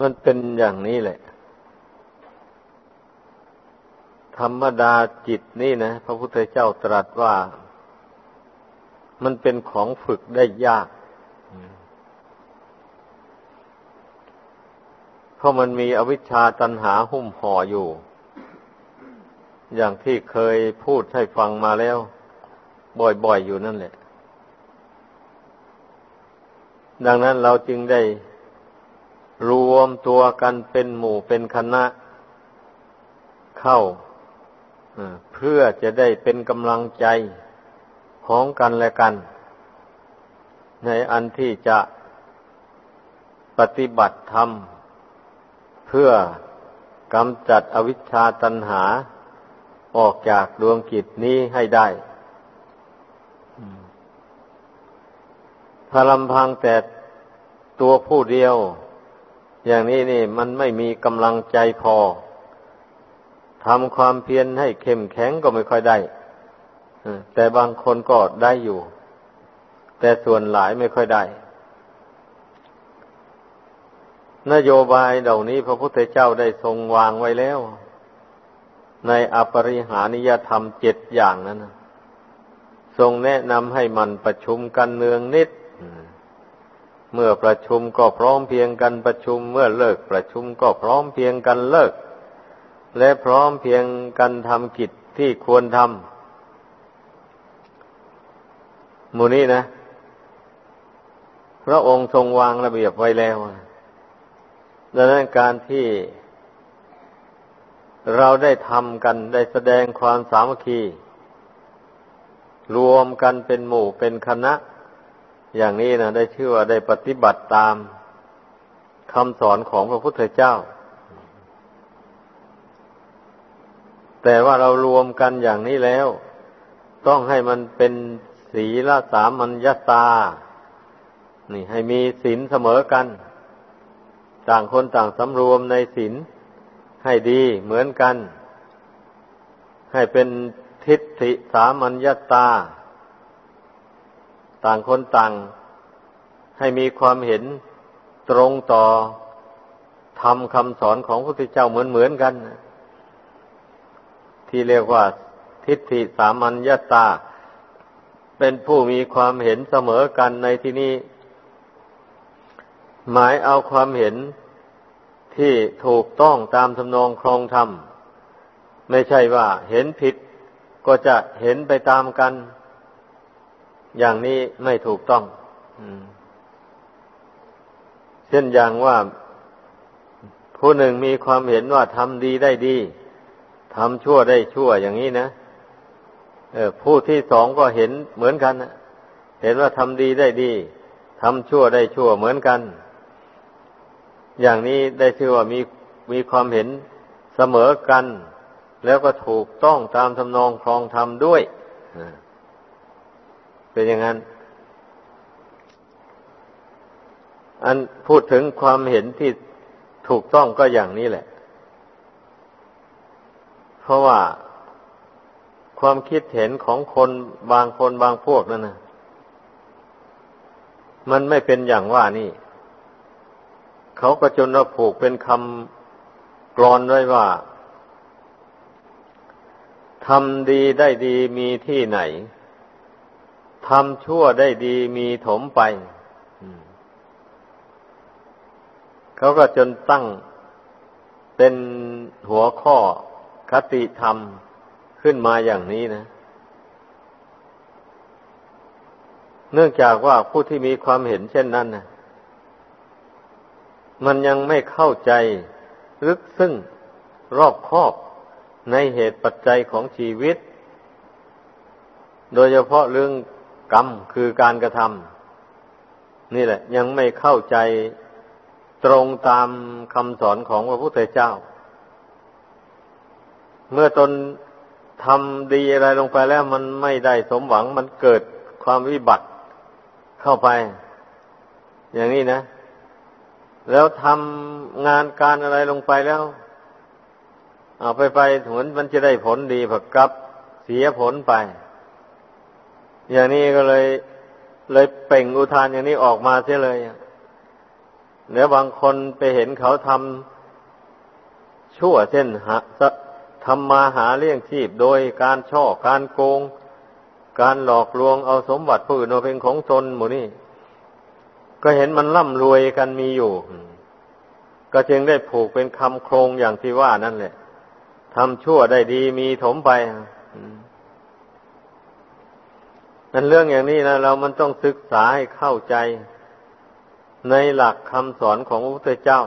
มันเป็นอย่างนี้แหละ ธรรมดาจิตนี่นะ พระพุทธเจ้าตรัสว่า มันเป็นของฝึกได้ยาก เพราะมันมีอวิชชาตันหาหุ้มห่ออยู่ อย่างที่เคยพูดให้ฟังมาแล้ว บ่อยๆอยู่นั่นแหละ ดังนั้นเราจึงได้ รวมตัวกันเป็นหมู่เป็นคณะเข้าเพื่อจะได้เป็นกำลังใจของกันและกัน ในอันที่จะปฏิบัติธรรม เพื่อกำจัดอวิชชาตันหา ออกจากดวงกิจนี้ให้ได้ถ้าลำพังแต่ตัวผู้เดียว อย่างนี้นี่มันไม่มีกำลังใจพอทำความเพียรให้เข้มแข็งก็ไม่ค่อยได้แต่บางคนก็ได้อยู่ แต่ส่วนหลายไม่ค่อยได้ นโยบายเหล่านี้พระพุทธเจ้าได้ทรงวางไว้แล้ว ในอปริหานิยธรรมเจ็ดอย่างนั้นทรงแนะนำให้มันประชุมกันเนืองนิด เมื่อประชุมก็พร้อมเพียงกันประชุม เมื่อเลิกประชุมก็พร้อมเพียงกันเลิก และพร้อมเพียงกันทำกิจที่ควรทำหมู่นี้นะ พระองค์ทรงวางระเบียบไว้แล้วดังนั้นการที่เราได้ทำกันได้แสดงความสามัคคี รวมกันเป็นหมู่เป็นคณะ อย่างนี้นะได้ชื่อว่าได้ปฏิบัติตามคำสอนของพระพุทธเจ้า แต่ว่าเรารวมกันอย่างนี้แล้ว ต้องให้มันเป็นศีลสามัญญาตา นี่ให้มีศีลเสมอกัน ต่างคนต่างสำรวมในศีลให้ดีเหมือนกัน ให้เป็นทิฏฐิสามัญญาตา ต่างคนต่าง ให้มีความเห็นตรงต่อทำคำสอนของพระพุทธเจ้าเหมือนเหมือนกัน ที่เรียกว่า ทิฏฐิสามัญญาตา เป็นผู้มีความเห็นเสมอกันในที่นี้ หมายเอาความเห็นที่ถูกต้องตามทำนองครองธรรม ไม่ใช่ว่าเห็นผิดก็จะเห็นไปตามกัน อย่างนี้ไม่ถูกต้องเช่นอย่างว่าผู้หนึ่งมีความเห็นว่าทำดีได้ดีทำชั่วได้ชั่วอย่างนี้นะออผู้ที่สองก็เห็นเหมือนกันเห็นว่าทำดีได้ดีทำชั่วได้ชั่วเหมือนกัน อย่างนี้ได้ชื่อว่ามีมีความเห็นเสมอกัน แล้วก็ถูกต้องตามทำนองครองธรรมด้วย เป็นอย่างนั้น อันพูดถึงความเห็นที่ถูกต้องก็อย่างนี้แหละ เพราะว่าความคิดเห็นของคนบางคนบางพวกนั่นนะมันไม่เป็นอย่างว่านี่ เขาก็จนว่าผูกเป็นคำกรอนไว้ว่าทำดีได้ดีมีที่ไหน ทำชั่วได้ดีมีถมไป เขาก็จนตั้งเป็นหัวข้อคติธรรมขึ้นมาอย่างนี้นะ เนื่องจากว่าผู้ที่มีความเห็นเช่นนั้นนะมันยังไม่เข้าใจลึกซึ้งรอบคอบในเหตุปัจจัยของชีวิต โดยเฉพาะเรื่อง กรรมคือการกระทำนี่แหละ ยังไม่เข้าใจตรงตามคำสอนของพระพุทธเจ้า เมื่อตนทำดีอะไรลงไปแล้วมันไม่ได้สมหวังมันเกิดความวิบัติเข้าไป อย่างนี้นะ แล้วทำงานการอะไรลงไปแล้ว เอาไปไปเหมือนมันจะได้ผลดีผักกับเสียผลไป อย่างนี้ก็เลย เลยเป่งอุทานอย่างนี้ออกมาเสียเลยแล้วบางคนไปเห็นเขาทำชั่วเช่นหาทำมาหาเลี้ยงชีพโดยการช่อการโกง การหลอกลวงเอาสมบัติผู้อื่นมาเป็นของตนหมู่นี่ก็เห็นมันร่ำรวยกันมีอยู่ ก็จึงได้ผูกเป็นคำโครงอย่างที่ว่านั่นแหละทำชั่วได้ดีมีถมไป นั่นเรื่องอย่างนี้นะเรามันต้องศึกษาให้เข้าใจ ในหลักคำสอนของพระพุทธเจ้า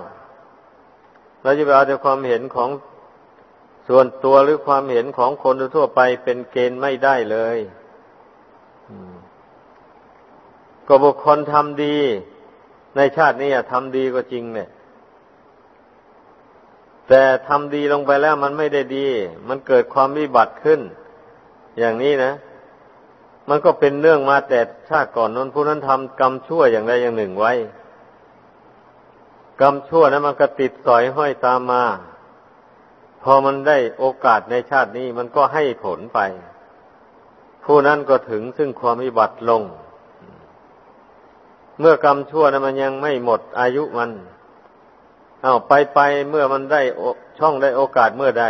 เราจะไปเอาแต่ความเห็นของส่วนตัวหรือความเห็นของคนทั่วไปเป็นเกณฑ์ไม่ได้เลยก็บุคคลทำดี ในชาตินี้ทำดีก็จริงเนี่ย แต่ทำดีลงไปแล้วมันไม่ได้ดี มันเกิดความวิบัติขึ้น อย่างนี้นะ มันก็เป็นเรื่องมาแต่ชาติก่อนนั้นผู้นั้นทำกรรมชั่วอย่างใดอย่างหนึ่งไว้ กรรมชั่วนั้นมันก็ติดสอยห้อยตามมา พอมันได้โอกาสในชาตินี้มันก็ให้ผลไป ผู้นั้นก็ถึงซึ่งความวิบัติลง เมื่อกรรมชั่วนะมันยังไม่หมดอายุมัน เอาไปไปเมื่อมันได้ช่องได้โอกาสเมื่อใด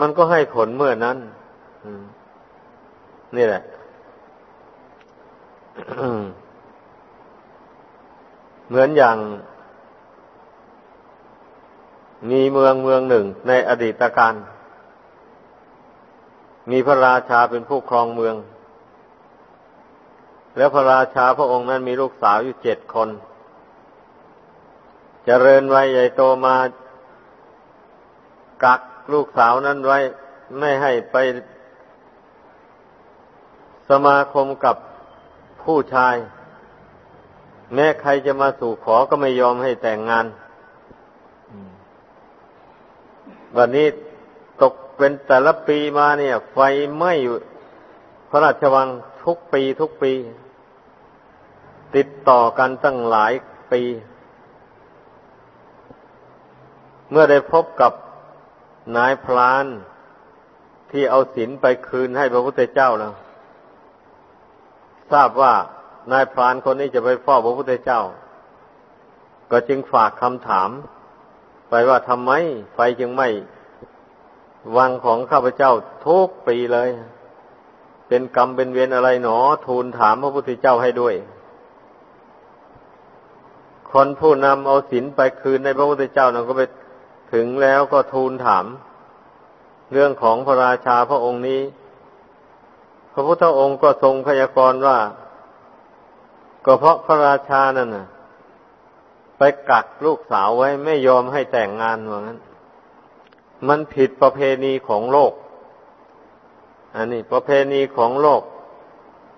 มันก็ให้ผลเมื่อนั้น นี่แหละเหมือนอย่าง มีเมืองเมืองหนึ่งในอดีตการ มีพระราชาเป็นผู้ครองเมือง แล้วพระราชาพระองค์นั้นมีลูกสาวอยู่เจ็ดคนจเจริญไวัยใหญ่โตมา กักลูกสาวนั้นไว้ ไม่ให้ไป สมาคมกับผู้ชาย แม้ใครจะมาสู่ขอก็ไม่ยอมให้แต่งงานวันนี้ตกเป็นแต่ละปีมาเนี่ย ไฟไหม้พระราชวังทุกปีทุกปี ติดต่อกันตั้งหลายปี เมื่อได้พบกับนายพลานที่เอาศีลไปคืนให้พระพุทธเจ้าแล้ว ทราบว่านายพรานคนนี้จะไปเฝ้าพระพุทธเจ้า ก็จึงฝากคำถาม ไปว่าทำไมไฟจึงไม่วังของข้าพเจ้าทุกปีเลย เป็นกรรมเป็นเวรอะไรหนอ ทูลถามพระพุทธเจ้าให้ด้วย คนผู้นำเอาศีลไปคืนในพระพุทธเจ้านั้นก็ไปถึงแล้วก็ทูลถาม เรื่องของพระราชาพระองค์นี้ พระพุทธองค์ก็ทรงพยากรณ์ว่า ก็เพราะพระราชานั่นน่ะ ไปกักลูกสาวไว้ไม่ยอมให้แต่งงานว่างั้น มันผิดประเพณีของโลก อันนี้ประเพณีของโลก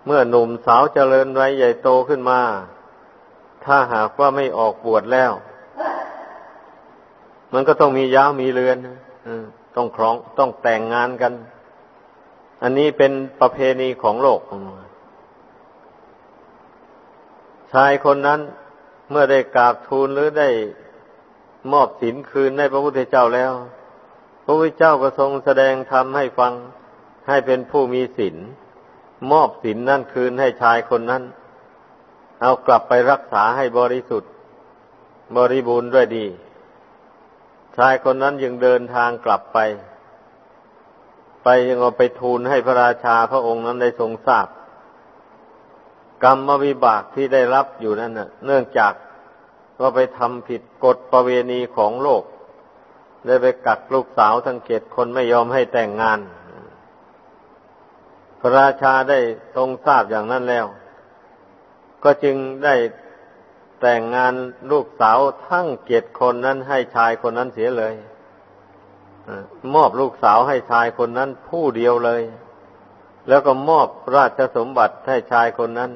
เมื่อหนุ่มสาวเจริญไว้ใหญ่โตขึ้นมา ถ้าหากว่าไม่ออกบวชแล้ว มันก็ต้องมีย้ามีเรือนต้องครองต้องแต่งงานกัน อันนี้เป็นประเพณีของโลก ชายคนนั้นเมื่อได้กราบทูลหรือได้มอบสินคืนให้พระพุทธเจ้าแล้ว พระพุทธเจ้าก็ทรงแสดงธรรมให้ฟังให้เป็นผู้มีสินมอบสินนั่นคืนให้ชายคนนั้น เอากลับไปรักษาให้บริสุทธิ์ บริบูรณ์ด้วยดี ชายคนนั้นยังเดินทางกลับไป ไปยังเอาไปทูลให้พระราชาพระองค์นั้นได้ทรงทราบ กรรมวิบากที่ได้รับอยู่นั่นน่ะ เนื่องจากว่าไปทำผิดกฎประเวณีของโลก ได้ไปกักลูกสาวทั้งเกตคนไม่ยอมให้แต่งงาน พระราชาได้ทรงทราบอย่างนั้นแล้ว ก็จึงได้แต่งงานลูกสาวทั้งเจ็ดคนนั้นให้ชายคนนั้นเสียเลย มอบลูกสาวให้ชายคนนั้นผู้เดียวเลย แล้วก็มอบราชสมบัติให้ชายคนนั้น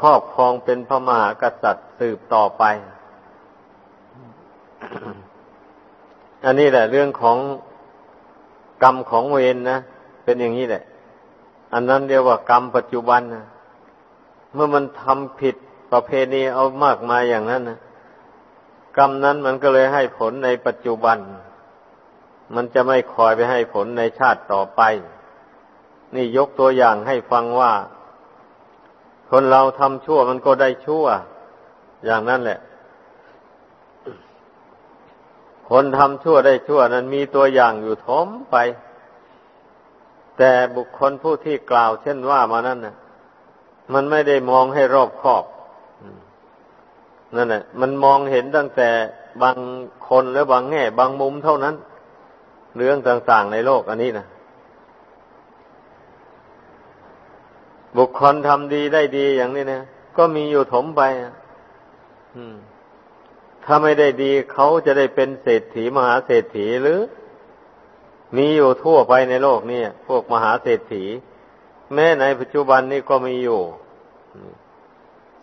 ครอบครองเป็นพระมหากษัตริย์สืบต่อไป อันนี้แหละ เรื่องของกรรมของเวรนนะเป็นอย่างนี้แหละ อันนั้นเรียกว่ากรรมปัจจุบันนะเมื่อมันทำผิดประเพณีเอามากมายอย่างนั้นนะกรรมนั้นมันก็เลยให้ผลในปัจจุบัน มันจะไม่คอยไปให้ผลในชาติต่อไป นี่ยกตัวอย่างให้ฟังว่า คนเราทำชั่วมันก็ได้ชั่ว อย่างนั้นแหละ คนทำชั่วได้ชั่วนั้นมีตัวอย่างอยู่ทมไป แต่บุคคลผู้ที่กล่าว เช่นว่ามานั้นน่ะ มันไม่ได้มองให้รอบคอบนั่นแหละมันมองเห็นตั้งแต่บางคนและบางแง่ บางมุมเท่านั้น เรื่องต่างๆในโลกอันนี้นะบุคคลทำดีได้ดีอย่างนี้นะก็มีอยู่ถมไปถ้าไม่ได้ดีเขาจะได้เป็นเศรษฐีมหาเศรษฐีหรือ มีอยู่ทั่วไปในโลกนี่พวกมหาเศรษฐี แม้ในปัจจุบันนี้ก็มีอยู่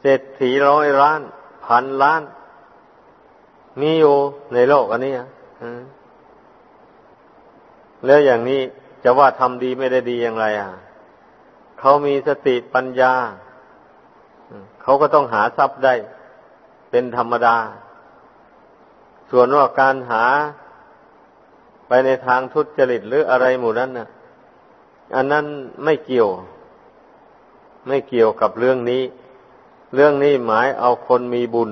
เศรษฐีร้อยล้าน พันล้าน มีอยู่ในโลกอันนี้ แล้วอย่างนี้จะว่าทำดีไม่ได้ดีอย่างไร อะ เขามีสติปัญญา เขาก็ต้องหาทรัพย์ได้ เป็นธรรมดา ส่วนว่าการหาไปในทางทุจริตหรืออะไรหมู่นั้นน่ะ อันนั้นไม่เกี่ยว ไม่เกี่ยวกับเรื่องนี้ เรื่องนี้หมายเอาคนมีบุญ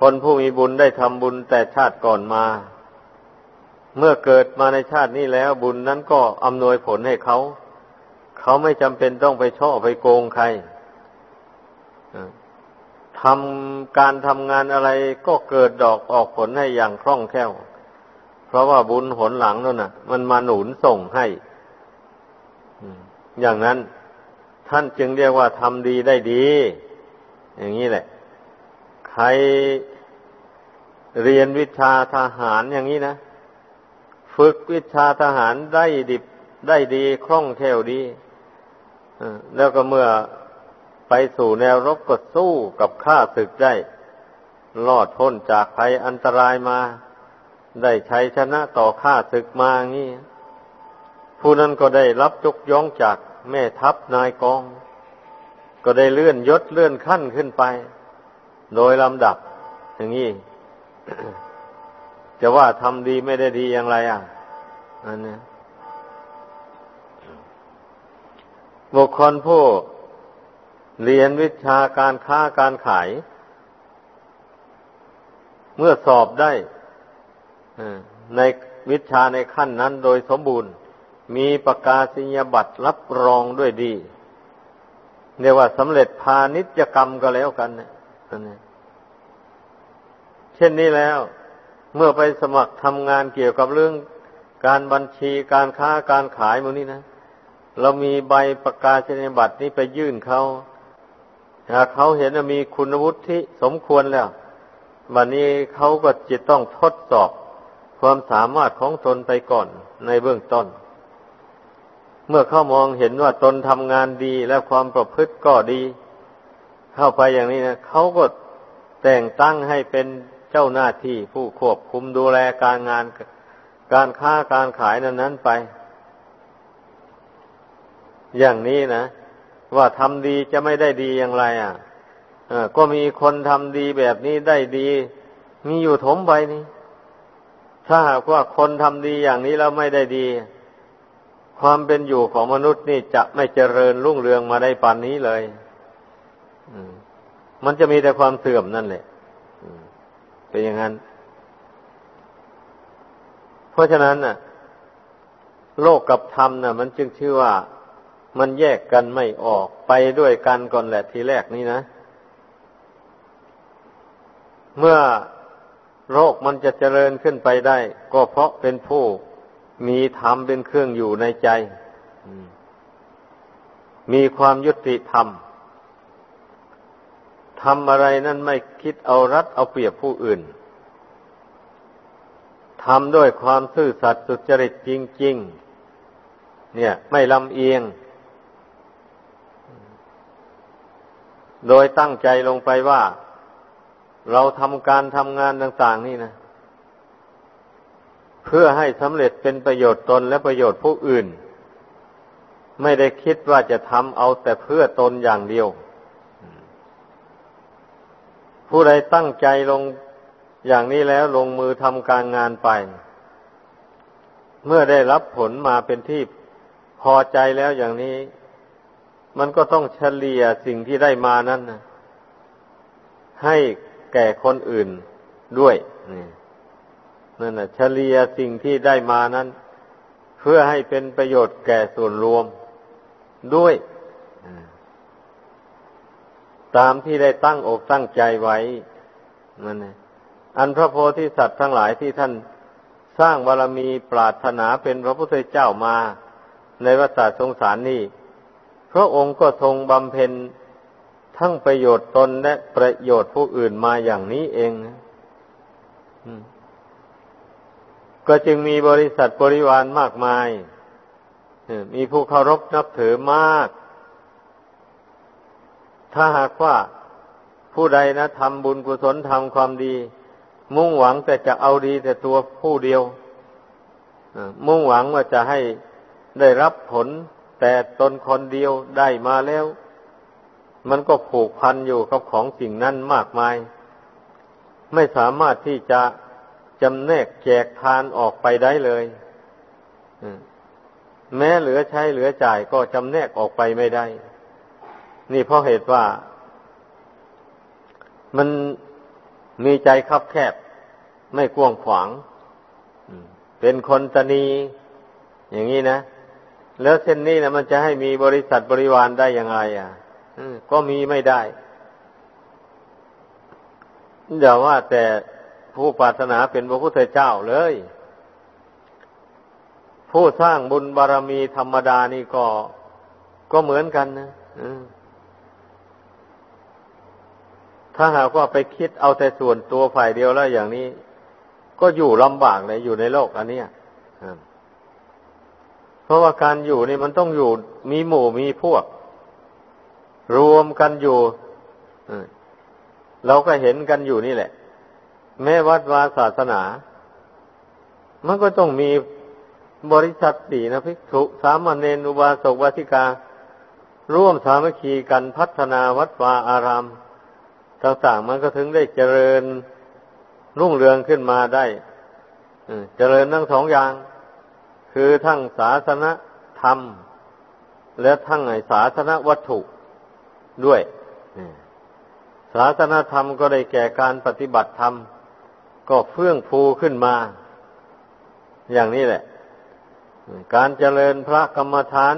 คนผู้มีบุญได้ทำบุญแต่ชาติก่อนมา เมื่อเกิดมาในชาตินี้แล้วบุญนั้นก็อำนวยผลให้เขา เขาไม่จำเป็นต้องไปช่อไปโกงใครทำการทำงานอะไรก็เกิดดอกออกผลให้อย่างคล่องแคล่ว เพราะว่าบุญหนหลังนั่นน่ะ มันมาหนุนส่งให้อย่างนั้นท่านจึงเรียกว่าทำดีได้ดี อย่างนี้แหละ ใครเรียนวิชาทหารอย่างนี้นะ ฝึกวิชาทหารได้ดิบได้ดีคล่องแคล่วดีแล้วก็เมื่อไปสู่แนวรบก็สู้กับข้าศึกได้ รอดพ้นจากภัยอันตรายมา ได้ชัยชนะต่อข้าศึกมางี้ ผู้นั้นก็ได้รับยกย่องจากแม่ทัพนายกอง ก็ได้เลื่อนยศเลื่อนขั้นขึ้นไป โดยลำดับอย่างนี้ จะว่าทำดีไม่ได้ดีอย่างไรอะอันนี้บุคคลผู้เรียนวิชาการค้าการขาย เมื่อสอบได้ในวิชาในขั้นนั้นโดยสมบูรณ์ มีประกาศนียบัตรรับรองด้วยดีเรียกว่าสำเร็จพาณิชยกรรมก็แล้วกันเนี่ยเช่นนี้แล้ว เมื่อไปสมัครทำงานเกี่ยวกับเรื่องการบัญชีการค้าการขายมูนี้นะ เรามีใบประกาศนียบัตรนี้ไปยื่นเขาหากเขาเห็นมีคุณวุฒิสมควรแล้ววันนี้เขาก็จะต้องทดสอบความสามารถของตนไปก่อนในเบื้องต้น เมื่อเขามองเห็นว่าตนทำงานดีและความประพฤติก็ดี เข้าไปอย่างนี้นะเขาก็แต่งตั้งให้เป็น เจ้าหน้าที่ผู้ควบคุมดูแลการงานการค้าการขายนั้นๆไป อย่างนี้นะ ว่าทำดีจะไม่ได้ดีอย่างไร อะก็มีคนทำดีแบบนี้ได้ดี มีอยู่ถมไปนี่ ถ้าหากว่าคนทำดีอย่างนี้แล้วไม่ได้ดี ความเป็นอยู่ของมนุษย์นี่จะไม่เจริญรุ่งเรืองมาได้ปานนี้เลยมันจะมีแต่ความเสื่อมนั่นแหละ เป็นอย่างนั้น เพราะฉะนั้นน่ะ โลกกับธรรมน่ะ มันจึงชื่อว่ามันแยกกันไม่ออกไปด้วยกันก่อนแหละทีแรกนี้นะ เมื่อโรคมันจะเจริญขึ้นไปได้ ก็เพราะเป็นผู้มีธรรมเป็นเครื่องอยู่ในใจ มีความยุติธรรม ทำอะไรนั่นไม่คิดเอารัดเอาเปรียบผู้อื่นทำด้วยความซื่อสัตย์สุจริตจริง ๆ เนี่ย ไม่ลำเอียง โดยตั้งใจลงไปว่า เราทำการทำงานต่าง ๆ นี่นะ เพื่อให้สำเร็จเป็นประโยชน์ตนและประโยชน์ผู้อื่น ไม่ได้คิดว่าจะทำเอาแต่เพื่อตนอย่างเดียว ผู้ใดตั้งใจลงอย่างนี้แล้วลงมือทำการงานไป เมื่อได้รับผลมาเป็นที่พอใจแล้วอย่างนี้ มันก็ต้องเฉลี่ยสิ่งที่ได้มานั้นให้แก่คนอื่นด้วยนี่นั่นะเฉลี่ยสิ่งที่ได้มานั้น เพื่อให้เป็นประโยชน์แก่ส่วนรวมด้วย ตามที่ได้ตั้งอกตั้งใจไว้นั่นเองอันพระโพธิสัตว์ทั้งหลายที่ท่านสร้างบารมีปรารถนาเป็นพระพุทธเจ้ามาในวัฏสงสารนี้ พระองค์ก็ทรงบำเพ็ญทั้งประโยชน์ตนและประโยชน์ผู้อื่นมาอย่างนี้เอง ก็จึงมีบริษัทบริวารมากมาย มีผู้เคารพนับถือมาก ถ้าหากว่าผู้ใดนะทำบุญกุศลทำความดี มุ่งหวังแต่จะเอาดีแต่ตัวผู้เดียวมุ่งหวังว่าจะให้ได้รับผลแต่ตนคนเดียวได้มาแล้ว มันก็ผูกพันอยู่กับของสิ่งนั้นมากมาย ไม่สามารถที่จะจำแนกแจกทานออกไปได้เลยแม้เหลือใช้เหลือจ่ายก็จำแนกออกไปไม่ได้ นี่เพราะเหตุว่า มันมีใจคับแคบ ไม่กว้างขวางเป็นคนตนีอย่างนี้นะแล้วเส้นนี้นะมันจะให้มีบริษัทบริวารได้ยังไงอะก็มีไม่ได้อย่าว่าแต่ผู้ปรารถนาเป็นพระพุทธเจ้าเลย ผู้สร้างบุญบารรมีธรรมดานี่ก็ก็เหมือนกันนะ ถ้าหากว่าไปคิดเอาแต่ส่วนตัวฝ่ายเดียวแล้วอย่างนี้ ก็อยู่ลำบากเลยอยู่ในโลกอันนี้เพราะว่าการอยู่นี่มันต้องอยู่มีหมู่มีพวก รวมกันอยู่เราก็เห็นกันอยู่นี่แหละ แม้วัดวาศาสนา มันก็ต้องมีบริษัทสีนะพิกษุสามเณรอุบาสกวาสิกา ร่วมสามัคคีกันพัฒนาวัดวาอาราม ต่างๆมันก็ถึงได้เจริญรุ่งเรืองขึ้นมาได้เจริญทั้งสองอย่าง คือทั้งศาสนธรรม และทั้งไอศาสนวัตถุด้วยศาสนธรรมก็ได้แก่การปฏิบัติธรรม ก็เฟื่องฟูขึ้นมา อย่างนี้แหละ การเจริญพระกรรมฐาน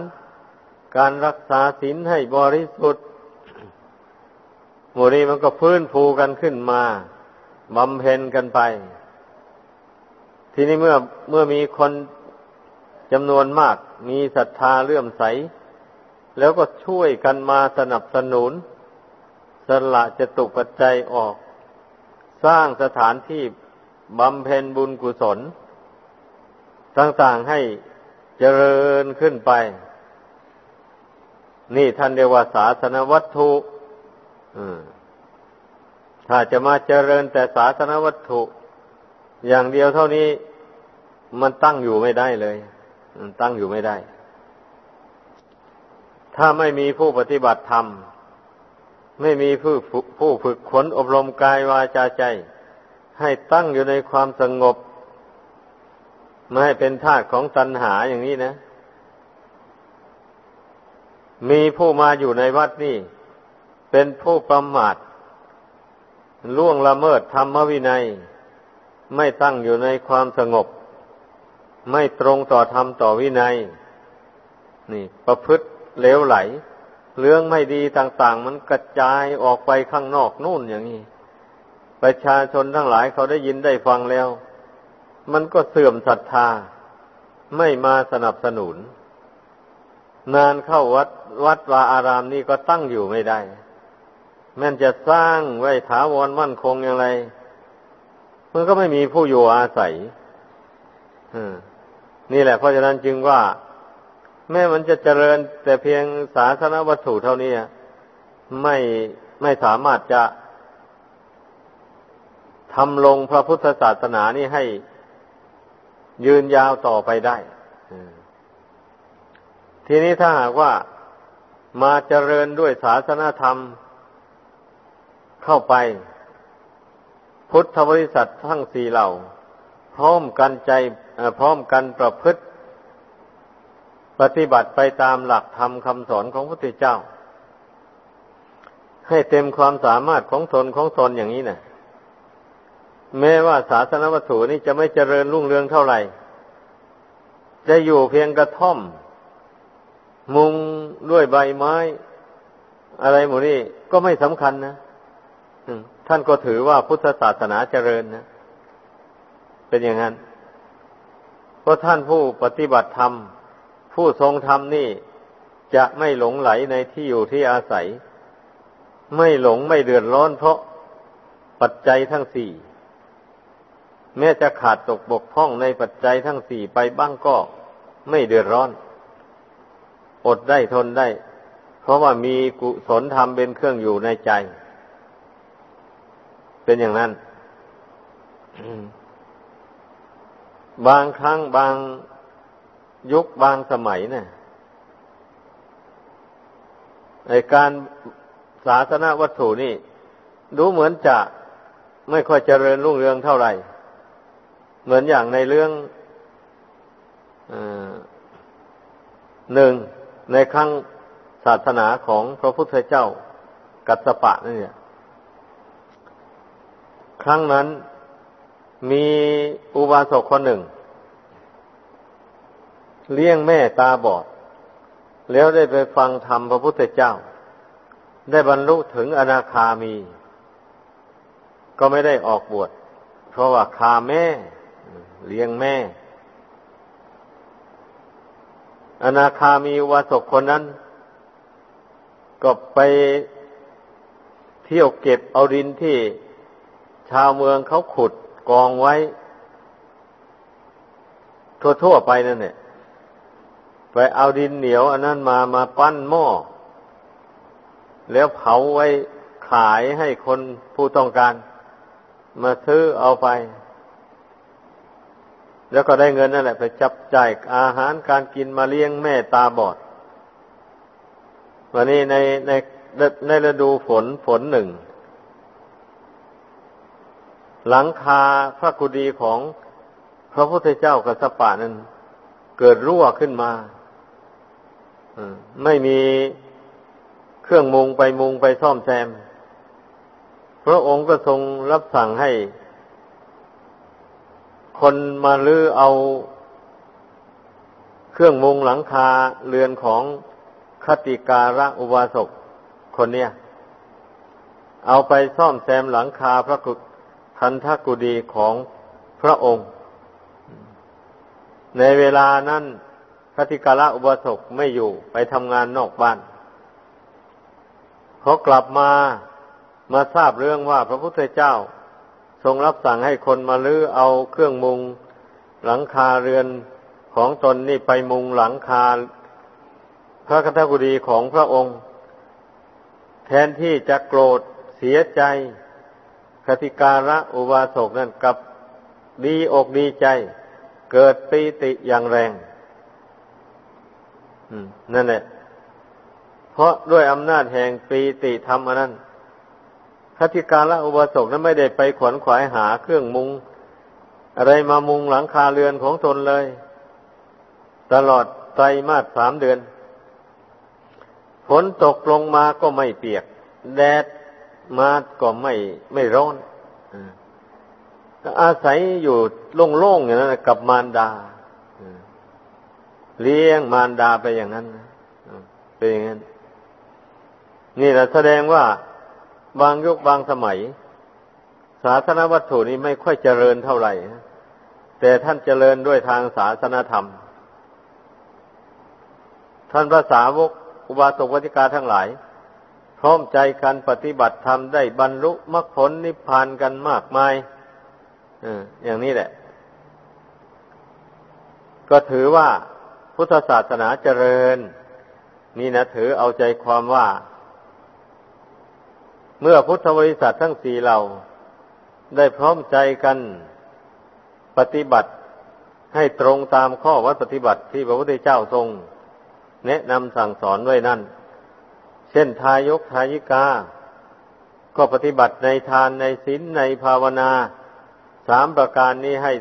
การรักษาศีลให้บริสุทธิ์ หมู่นี้มันก็พื้นฟูกันขึ้นมาบำเพ็ญกันไป ทีนี้เมื่อเมื่อมีคนจำนวนมาก มีศรัทธาเลื่อมใส แล้วก็ช่วยกันมาสนับสนุน สละจะตุปัจจัยออก สร้างสถานที่บำเพ็ญบุญกุศล ต่างๆให้เจริญขึ้นไป นี่ท่านเรียกว่าศาสนวัตถุ ถ้าจะมาเจริญแต่ศาสนวัตถุ อย่างเดียวเท่านี้มันตั้งอยู่ไม่ได้เลยตั้งอยู่ไม่ได้ ถ้าไม่มีผู้ปฏิบัติธรรม ไม่มีผู้ผู้ฝึกขนอบรมกายวาจาใจ ให้ตั้งอยู่ในความสงบ ไม่ให้เป็นทาสของตัณหาอย่างนี้นะ มีผู้มาอยู่ในวัดนี่ เป็นผู้ประมาทล่วงละเมิดธรรมวินัย ไม่ตั้งอยู่ในความสงบ ไม่ตรงต่อธรรมต่อวินัย นี่ ประพฤติเลวไหล เรื่องไม่ดีต่าง ๆ มันกระจายออกไปข้างนอกนู่นอย่างนี้ ประชาชนทั้งหลายเขาได้ยินได้ฟังแล้ว มันก็เสื่อมศรัทธา ไม่มาสนับสนุน นานเข้าวัดวัดวาอารามนี่ก็ตั้งอยู่ไม่ได้ แม้จะสร้างไว้ถาวรมั่นคงอย่างไร มันก็ไม่มีผู้อยู่อาศัยนี่แหละเพราะฉะนั้นจึงว่า แม้มันจะเจริญแต่เพียงศาสนวัตถุเท่านี้ไม่ไม่สามารถจะทำลงพระพุทธศาสนานี่ให้ยืนยาวต่อไปได้ทีนี้ถ้าหากว่ามาเจริญด้วยศาสนธรรม เข้าไป พุทธบริษัททั้งสี่เหล่า พร้อมกันใจพร้อมกันประพฤติ ปฏิบัติไปตามหลักธรรมคำสอนของพระพุทธเจ้า ให้เต็มความสามารถของตนของตนอย่างนี้นะแม้ว่าศาสนวัตถุนี้จะไม่เจริญรุ่งเรืองเท่าไหร่ จะอยู่เพียงกระท่อม มุงด้วยใบไม้ อะไรหมดนี่ก็ไม่สำคัญนะ ท่านก็ถือว่าพุทธศาสนาเจริญนะ เป็นอย่างนั้น เพราะท่านผู้ปฏิบัติธรรม ผู้ทรงธรรมนี่จะไม่หลงไหลในที่อยู่ที่อาศัย ไม่หลงไม่เดือดร้อนเพราะปัจจัยทั้งสี่ แม้จะขาดตกบกพร่องในปัจจัยทั้งสี่ไปบ้างก็ไม่เดือดร้อน อดได้ทนได้ เพราะว่ามีกุศลธรรมเป็นเครื่องอยู่ในใจ เป็นอย่างนั้น บางครั้งบางยุคบางสมัยเนะี่ยในการศาสนาวัตถุนี่ ดูเหมือนจะไม่ค่อยเจริญรุ่งเรืองเท่าไหร่ เหมือนอย่างในเรื่องหนึ่งในครั้งศาสนาของพระพุทธเจ้ากัสปะนี่เนี่ย ครั้งนั้น มีอุบาสกคนหนึ่ง เลี้ยงแม่ตาบอด แล้วได้ไปฟังธรรมพระพุทธเจ้า ได้บรรลุถึงอนาคามี ก็ไม่ได้ออกบวช เพราะว่าคาแม่ เลี้ยงแม่ อนาคามีอุบาสกคนนั้น ก็ไปเที่ยวเก็บเอาดินที่ ชาวเมืองเขาขุดกองไว้ ทั่วๆไปนั่นเนี่ยไปเอาดินเหนียว อันนั้นมามาปั้นหม้อ แล้วเผาไว้ขายให้คนผู้ต้องการ มาซื้อเอาไป แล้วก็ได้เงินนั่นแหละ ไปจับจ่ายอาหารการกินมาเลี้ยงแม่ตาบอด วันนี้ในในในฤดูฝนฝนหนึ่ง หลังคาพระกุดีของพระพุทธเจ้ากัสปะนั้น เกิดรั่วขึ้นมาไม่มีเครื่องมุงไปมุงไปซ่อมแซม พระองค์ก็ทรงรับสั่งให้ คนมาลื้อเอาเครื่องมุงหลังคาเรือนของคติการะอุบาสกคนเนี้ยเอาไปซ่อมแซมหลังคาพระกุ คันทกุดีของพระองค์ ในเวลานั้นพระธิกาละอุบาสกไม่อยู่ไปทำงานนอกบ้านเขากลับมามาทราบเรื่องว่าพระพุทธเจ้า ทรงรับสั่งให้คนมาลื้อเอาเครื่องมุงหลังคาเรือนของตนนี่ไปมุงหลังคา พระคันธกุดีของพระองค์ แทนที่จะโกรธเสียใจ คติการะอุบาสกนั่นกับดีอกดีใจ เกิดปีติอย่างแรงนั่นแหละเพราะด้วยอำนาจแห่งปีติธรรมอันนั้นคติการะอุบาสกนั้นไม่ได้ไปขวนขวายหาเครื่องมุง อะไรมามุงหลังคาเรือนของตนเลย ตลอดไตรมาสสามเดือนฝนตกลงมาก็ไม่เปียก แดด มาก็ไม่ไม่ร้อนอาศัยอยู่โล่งๆอย่างนั้นกับมารดาเลี้ยงมารดาไปอย่างนั้นเป็นอย่างนั้น นี่แหละแสดงว่าบางยุคบางสมัย ศาสนวัตถุนี้ไม่ค่อยเจริญเท่าไหร่แต่ท่านเจริญด้วยทางศาสนธรรม ท่านพระสาวกอุบาสกวัติกาทั้งหลาย พร้อมใจกันปฏิบัติธรรมได้บรรลุมรรคผลนิพพานกันมากมายอย่างนี้แหละ ก็ถือว่าพุทธศาสนาเจริญ นี่นะถือเอาใจความว่า เมื่อพุทธบริษัททั้งสี่เหล่าได้พร้อมใจกันปฏิบัติให้ตรงตามข้อวัดปฏิบัติที่พระพุทธเจ้าทรง แนะนำสั่งสอนไว้นั่น ช่นทายกทายิกา ก็ปฏิบัติในทานในศีลในภาวนาสามประการนี้ให้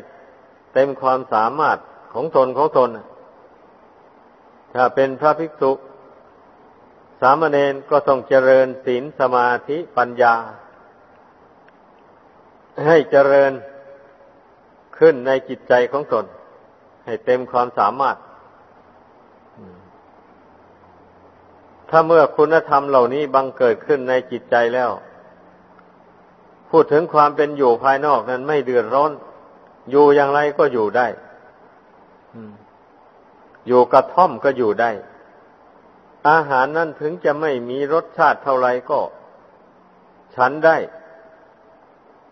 เต็มความสามารถของตนของตน ถ้าเป็นพระภิกษุ สามเณรก็ต้องเจริญศีลสมาธิปัญญา ให้เจริญขึ้นในจิตใจของตน ให้เต็มความสามารถ ถ้าเมื่อคุณธรรมเหล่านี้บังเกิดขึ้นในจิตใจแล้ว พูดถึงความเป็นอยู่ภายนอกนั้นไม่เดือดร้อน อยู่อย่างไรก็อยู่ได้อยู่กระท่อมก็อยู่ได้ อาหารนั้นถึงจะไม่มีรสชาติเท่าไรก็ ฉันได้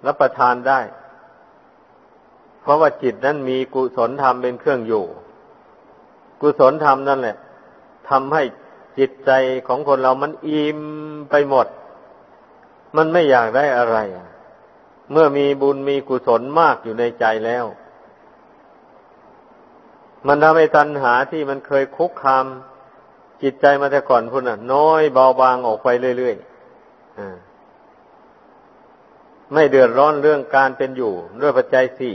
รับประทานได้ เพราะว่าจิตนั้นมีกุศลธรรมเป็นเครื่องอยู่ กุศลธรรมนั่นแหละทำให้ จิตใจของคนเรามันอิ่มไปหมด มันไม่อยากได้อะไร เมื่อมีบุญมีกุศลมากอยู่ในใจแล้ว มันทำให้ตัณหาที่มันเคยคุกคามจิตใจมาแต่ก่อนพุ่นน่ะ น้อยเบาบางออกไปเรื่อยๆไม่เดือดร้อนเรื่องการเป็นอยู่ ด้วยปัจจัยสี่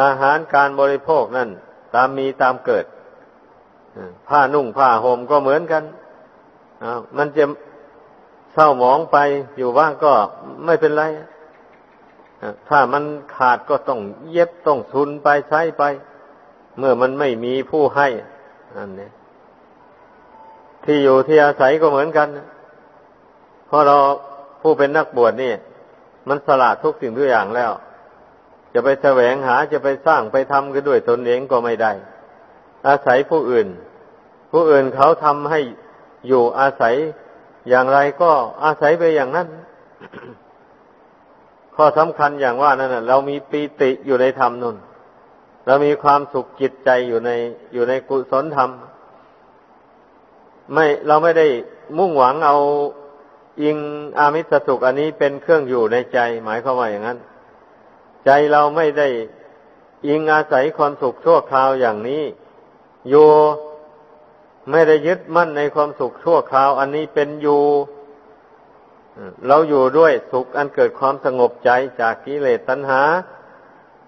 อาหารการบริโภคนั่น ตามมีตามเกิด ผ้านุ่งผ้าห่มก็เหมือนกันมันจะเศร้าหมองไปอยู่บ้างก็ไม่เป็นไรถ้ามันขาดก็ต้องเย็บต้องทุนไปใช้ไป เมื่อมันไม่มีผู้ให้อันนี้ที่อยู่ที่อาศัยก็เหมือนกันเพราะเราผู้เป็นนักบวชนี่ มันสละทุกสิ่งทุกอย่างแล้ว จะไปแสวงหาจะไปสร้างไปทำกันด้วยตนเองก็ไม่ได้ อาศัยผู้อื่น ผู้อื่นเขาทำให้อยู่อาศัยอย่างไรก็อาศัยไปอย่างนั้น ข้อสำคัญอย่างว่านั่นเรามีปีติอยู่ในธรรมนุนเรามีความสุขจิตใจอยู่ในอยู่ในกุศลธรรม ไม่เราไม่ได้มุ่งหวังเอาอิงอามิสสุขอันนี้เป็นเครื่องอยู่ในใจ หมายความว่าอย่างนั้น ใจเราไม่ได้อิงอาศัยความสุขชั่วคราวอย่างนี้ อยู่ไม่ได้ยึดมั่นในความสุขชั่วคราว อันนี้เป็นอยู่เราอยู่ด้วยสุขอันเกิดความสงบใจจากกิเลสตัณหา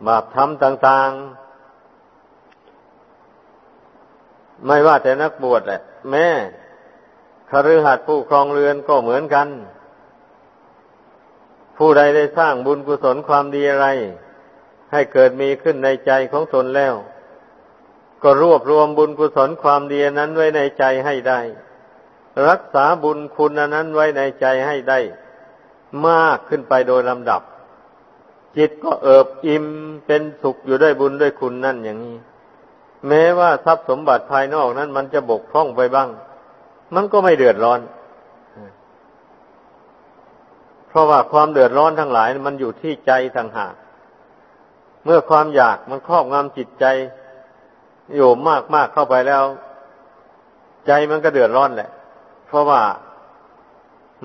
บาปธรรมต่าง ๆ ไม่ว่าแต่นักบวชแหละแม่คฤหัสถ์ผู้ครองเรือนก็เหมือนกัน ผู้ใดได้สร้างบุญกุศลความดีอะไร ให้เกิดมีขึ้นในใจของตนแล้ว ก็รวบรวมบุญกุศลความดีนั้นไว้ในใจให้ได้ รักษาบุญคุณนั้นไว้ในใจให้ได้ มากขึ้นไปโดยลำดับ จิตก็เอิบอิ่มเป็นสุขอยู่ด้วยบุญด้วยคุณนั่นอย่างนี้ แม้ว่าทรัพย์สมบัติภายนอกนั้น มันจะบกพร่องไปบ้าง มันก็ไม่เดือดร้อน เพราะว่าความเดือดร้อนทั้งหลาย มันอยู่ที่ใจต่างหาก เมื่อความอยากมันครอบงำจิตใจ อยู่มากมากเข้าไปแล้ว ใจมันก็เดือดร้อนแหละ เพราะว่า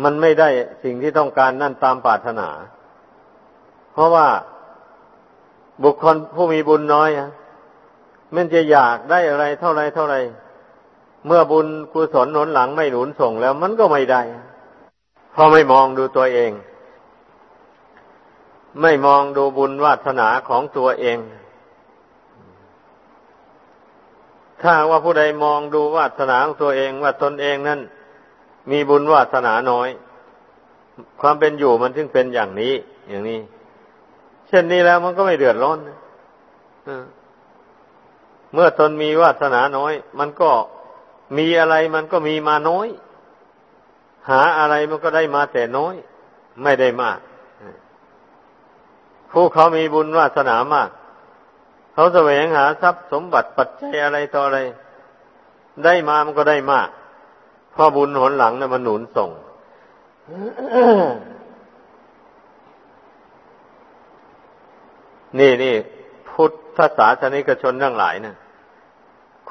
มันไม่ได้สิ่งที่ต้องการนั่นตามปรารถนา เพราะว่าบุคคลผู้มีบุญน้อยมันจะอยากได้อะไรเท่าไรเท่าไร เมื่อบุญกุศลหนุนหลังไม่หนุนส่งแล้ว มันก็ไม่ได้เพราะไม่มองดูตัวเอง ไม่มองดูบุญวาสนาของตัวเอง ถ้าว่าผู้ใดมองดูวาสนาของตัวเองว่าตนเองนั้นมีบุญวาสนาน้อย ความเป็นอยู่มันถึงเป็นอย่างนี้ อย่างนี้ เช่นนี้แล้วมันก็ไม่เดือดร้อนเมื่อตนมีวาสนาน้อย มันก็มีอะไรมันก็มีมาน้อย หาอะไรมันก็ได้มาแต่น้อย ไม่ได้มาก ผู้เขามีบุญวาสนามาก เขาแสวงหาทรัพย์สมบัติปัจจัยอะไรต่ออะไร ได้มามันก็ได้มากเพราะบุญหนหลังนะ่ะมันหนุนส่งนี่นี่พุทธศาสนิกชนทั้งหลายนะ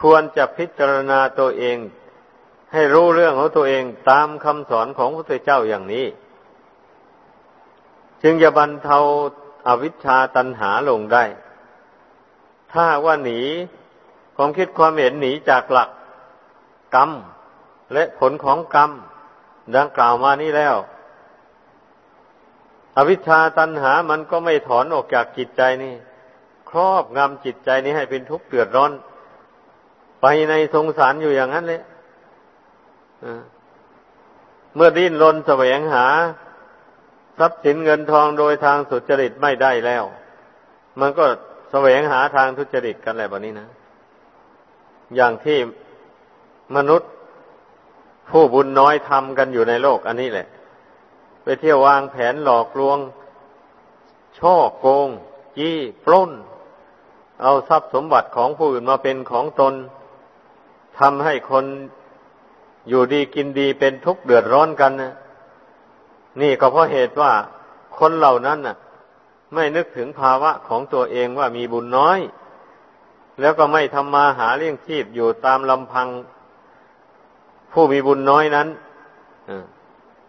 ควรจะพิจารณาตัวเอง ให้รู้เรื่องของตัวเองตามคำสอนของพระพุทธเจ้าอย่างนี้ จึงจะบรรเทาอาวิชชาตันหาลงได้ ถ้าว่าหนีความคิดความเห็นหนีจากหลักกรรม และผลของกรรม ดังกล่าวมานี้แล้ว อวิชชาตันหามันก็ไม่ถอนออกจากจิตใจนี่ ครอบงำจิตใจนี้ให้เป็นทุกข์เดือดร้อน ไปในสงสารอยู่อย่างนั้นเลยเมื่อดิ้นรนแสวงหา ทรัพย์สินเงินทองโดยทางสุจริตไม่ได้แล้ว มันก็ แสวงหาทางทุจริตกันแหละแบบนี้นะ อย่างที่มนุษย์ผู้บุญน้อยทำกันอยู่ในโลกอันนี้แหละ ไปเที่ยววางแผนหลอกลวง ช่อโกง จี้ปล้น เอาทรัพย์สมบัติของผู้อื่นมาเป็นของตนทำให้คนอยู่ดีกินดีเป็นทุกข์เดือดร้อนกันนะนี่ก็เพราะเหตุว่าคนเหล่านั้นน่ะ ไม่นึกถึงภาวะของตัวเองว่ามีบุญน้อย แล้วก็ไม่ทำมาหาเลี้ยงชีพอยู่ตามลำพัง ผู้มีบุญน้อยนั้น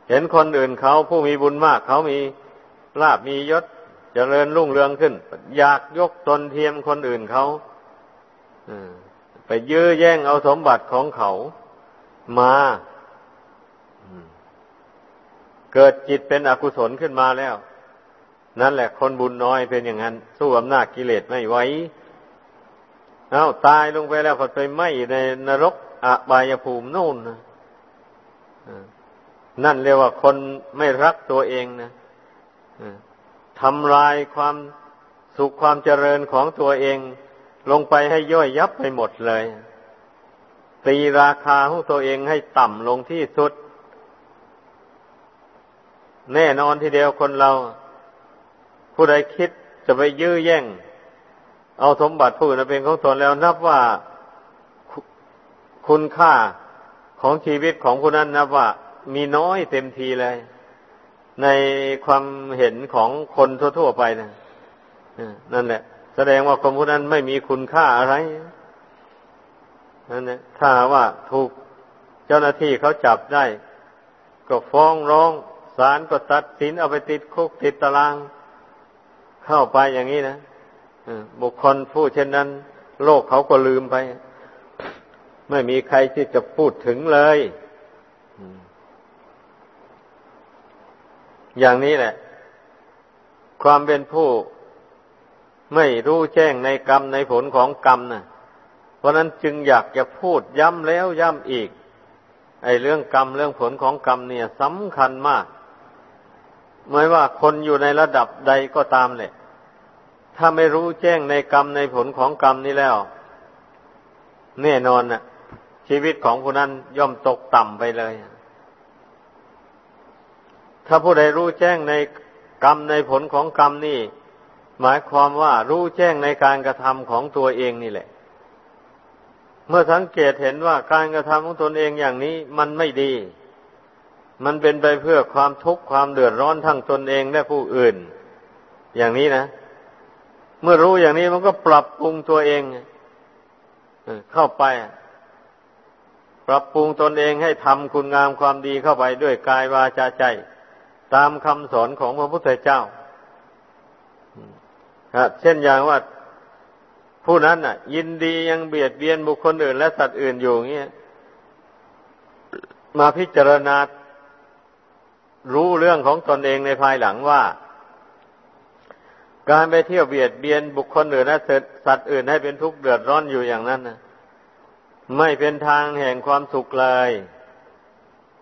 เห็นคนอื่นเขาผู้มีบุญมาก เขามีลาบมียศจเจริญรุ่งเรืองขึ้น อยากยกตนเทียมคนอื่นเขาไปยื้อแย่งเอาสมบัติของเขามาเกิดจิตเป็นอกุศลขึ้นมาแล้ว นั่นแหละคนบุญน้อยเป็นอย่างนั้น สู้อำนาจกิเลสไม่ไหวเอาตายลงไปแล้วพอไปไหมในนรกอบายภูมินู่นนะนั่นเรียกว่าคนไม่รักตัวเองนะทำลายความสุขความเจริญของตัวเอง ลงไปให้ย่อยยับไปหมดเลย ตีราคาของตัวเองให้ต่ำลงที่สุด แน่นอนทีเดียวคนเรา ผู้ใดคิดจะไปยื้อแย่ง เอาสมบัติผู้อื่นเป็นของตนแล้วนับว่าคุณค่าของชีวิตของผู้นั้นนับว่า มีน้อยเต็มทีเลย ในความเห็นของคนทั่วๆไปนะนั่นแหละ แสดงว่าคนผู้นั้นไม่มีคุณค่าอะไรนั่นแหละถ้าว่าถูกเจ้าหน้าที่เขาจับได้ ก็ฟ้องร้องศาลก็ตัดสินเอาไปติดคุกติดตาราง เข้าไปอย่างนี้นะบุคคลผู้เช่นนั้น โลกเขาก็ลืมไป ไม่มีใครที่จะพูดถึงเลย อย่างนี้แหละ ความเป็นผู้ไม่รู้แจ้งในกรรมในผลของกรรมนะ่ะ เพราะนั้นจึงอยากจะพูดย้ำแล้วย้ำอีก ไอ้เรื่องกรรมเรื่องผลของกรรมเนี่ยสำคัญมาก ไม่ว่าคนอยู่ในระดับใดก็ตามเลยถ้าไม่รู้แจ้งในกรรมในผลของกรรมนี้แล้ว แน่นอนน่ะ ชีวิตของผู้นั้นย่อมตกต่ำไปเลย ถ้าผู้ใดรู้แจ้งในกรรมในผลของกรรมนี่ หมายความว่ารู้แจ้งในการกระทำของตัวเองนี่แหละ เมื่อสังเกตเห็นว่าการกระทำของตนเองอย่างนี้มันไม่ดี มันเป็นไปเพื่อความทุกข์ความเดือดร้อนทั้งตนเองและผู้อื่น อย่างนี้นะ เมื่อรู้อย่างนี้มันก็ปรับปรุงตัวเองเข้าไป ปรับปรุงตนเองให้ทำคุณงามความดีเข้าไปด้วยกายวาจาใจ ตามคำสอนของพระพุทธเจ้าเช่นอย่างว่าผู้นั้นน่ะ ยินดียังเบียดเบียนบุคคลอื่น และสัตว์อื่นอยู่เงี้ยมาพิจารณา รู้เรื่องของตนเองในภายหลังว่า การไปเที่ยวเบียดเบียนบุคคลอื่นและสัตว์อื่นให้เป็นทุกข์เดือดร้อนอยู่อย่างนั้นนะไม่เป็นทางแห่งความสุขเลย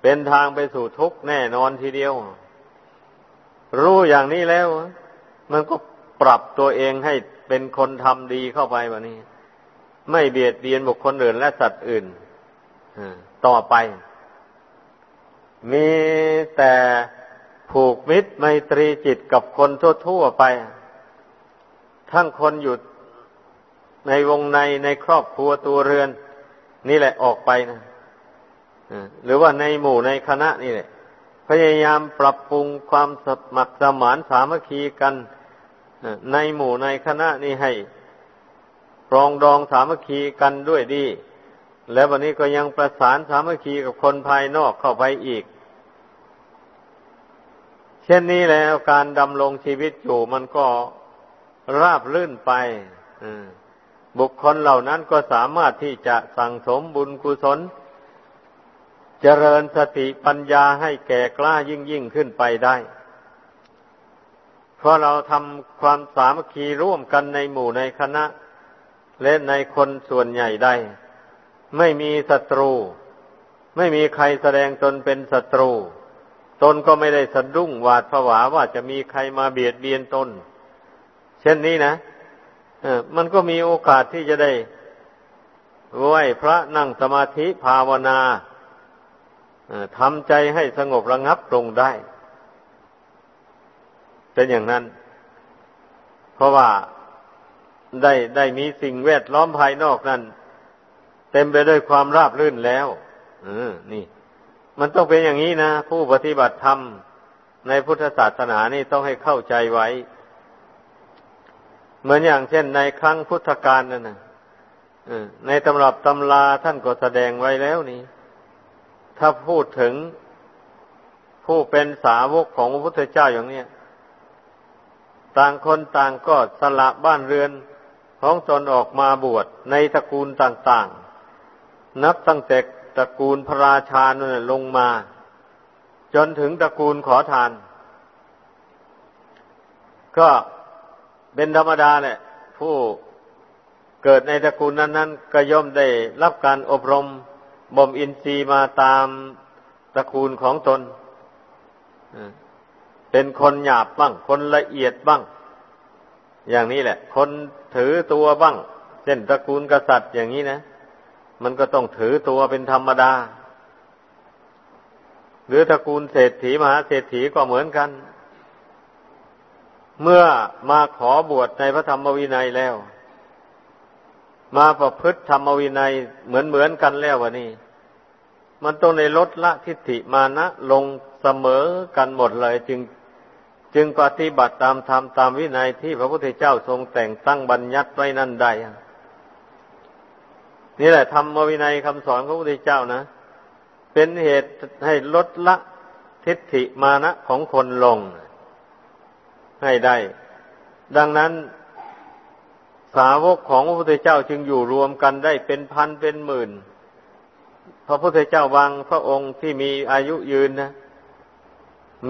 เป็นทางไปสู่ทุกข์แน่นอนทีเดียว รู้อย่างนี้แล้ว มันก็ปรับตัวเองให้เป็นคนทำดีเข้าไปวันนี้ ไม่เบียดเบียนบุคคลอื่นและสัตว์อื่นต่อไป มีแต่ผูกมิตรไมตรีจิตกับคนทั่วๆไป ทั้งคนอยู่ในวงในในครอบครัวตัวเรือน นี่แหละออกไปนะหรือว่าในหมู่ในคณะนี่แหละ พยายามปรับปรุงความสมัครสมานสามัคคีกันในหมู่ในคณะนี่ให้ปรองดองสามัคคีกันด้วยดี แล้ววันนี้ก็ยังประสานสามัคคีกับคนภายนอกเข้าไปอีก ช่นนี้แล้วการดำรงชีวิตอยู่มันก็ราบลื่นไปบุคคลเหล่านั้นก็สามารถที่จะสั่งสมบุญกุศล เจริญสติปัญญาให้แก่กล้ายิ่งยิ่งขึ้นไปได้ เพราะเราทำความสามัคคีร่วมกันในหมู่ในคณะ และในคนส่วนใหญ่ได้ ไม่มีศัตรู ไม่มีใครแสดงตนเป็นศัตรู ตนก็ไม่ได้สะดุ้งหวาดผวาว่าจะมีใครมาเบียดเบียนตน เช่นนี้นะมันก็มีโอกาสที่จะได้ไหวพระนั่งสมาธิภาวนาทำใจให้สงบระงับลงได้ เป็นอย่างนั้น เพราะว่าได้ได้มีสิ่งแวดล้อมภายนอกนั้น เต็มไปด้วยความราบรื่นแล้วออนี่ มันต้องเป็นอย่างนี้นะ ผู้ปฏิบัติธรรมในพุทธศาสนานี่ต้องให้เข้าใจไว้ เหมือนอย่างเช่นในครั้งพุทธกาลนั่นนะในตำรับตำลาท่านก็แสดงไว้แล้วนี่ ถ้าพูดถึงผู้เป็นสาวกของพระพุทธเจ้าอย่างนี้ต่างคนต่างก็สละบ้านเรือนของตนออกมาบวชในตระกูลต่าง ๆ นับตั้งแต่ ตระกูลพระราชานั่นลงมา จนถึงตระกูลขอทาน ก็เป็นธรรมดาแหละผู้เกิดในตระกูลนั้น ๆ ก็ย่อมได้รับการอบรมบ่มอินทรีย์มาตามตระกูลของตน เป็นคนหยาบบ้าง คนละเอียดบ้าง อย่างนี้แหละ คนถือตัวบ้าง เช่นตระกูลกษัตริย์อย่างนี้นะ มันก็ต้องถือตัวเป็นธรรมดา หรือตระกูลเศรษฐีมหาเศรษฐีก็เหมือนกัน เมื่อมาขอบวชในพระธรรมวินัยแล้ว มาประพฤติธรรมวินัยเหมือนเหมือนกันแล้ววะนี่มันต้องในลดละทิฏฐิมานะลงเสมอกันหมดเลย จึงจึงปฏิบัติตามธรรมตามวินัยที่พระพุทธเจ้าทรงแต่งตั้งบัญญัติไว้นั่นได้ นี่แหละธรรมวินัยคำสอนของพระพุทธเจ้านะ เป็นเหตุให้ลดละทิฏฐิมานะของคนลง ให้ได้ ดังนั้น สาวกของพระพุทธเจ้าจึงอยู่รวมกันได้เป็นพันเป็นหมื่น พระพุทธเจ้าบางพระองค์ที่มีอายุยืนนะ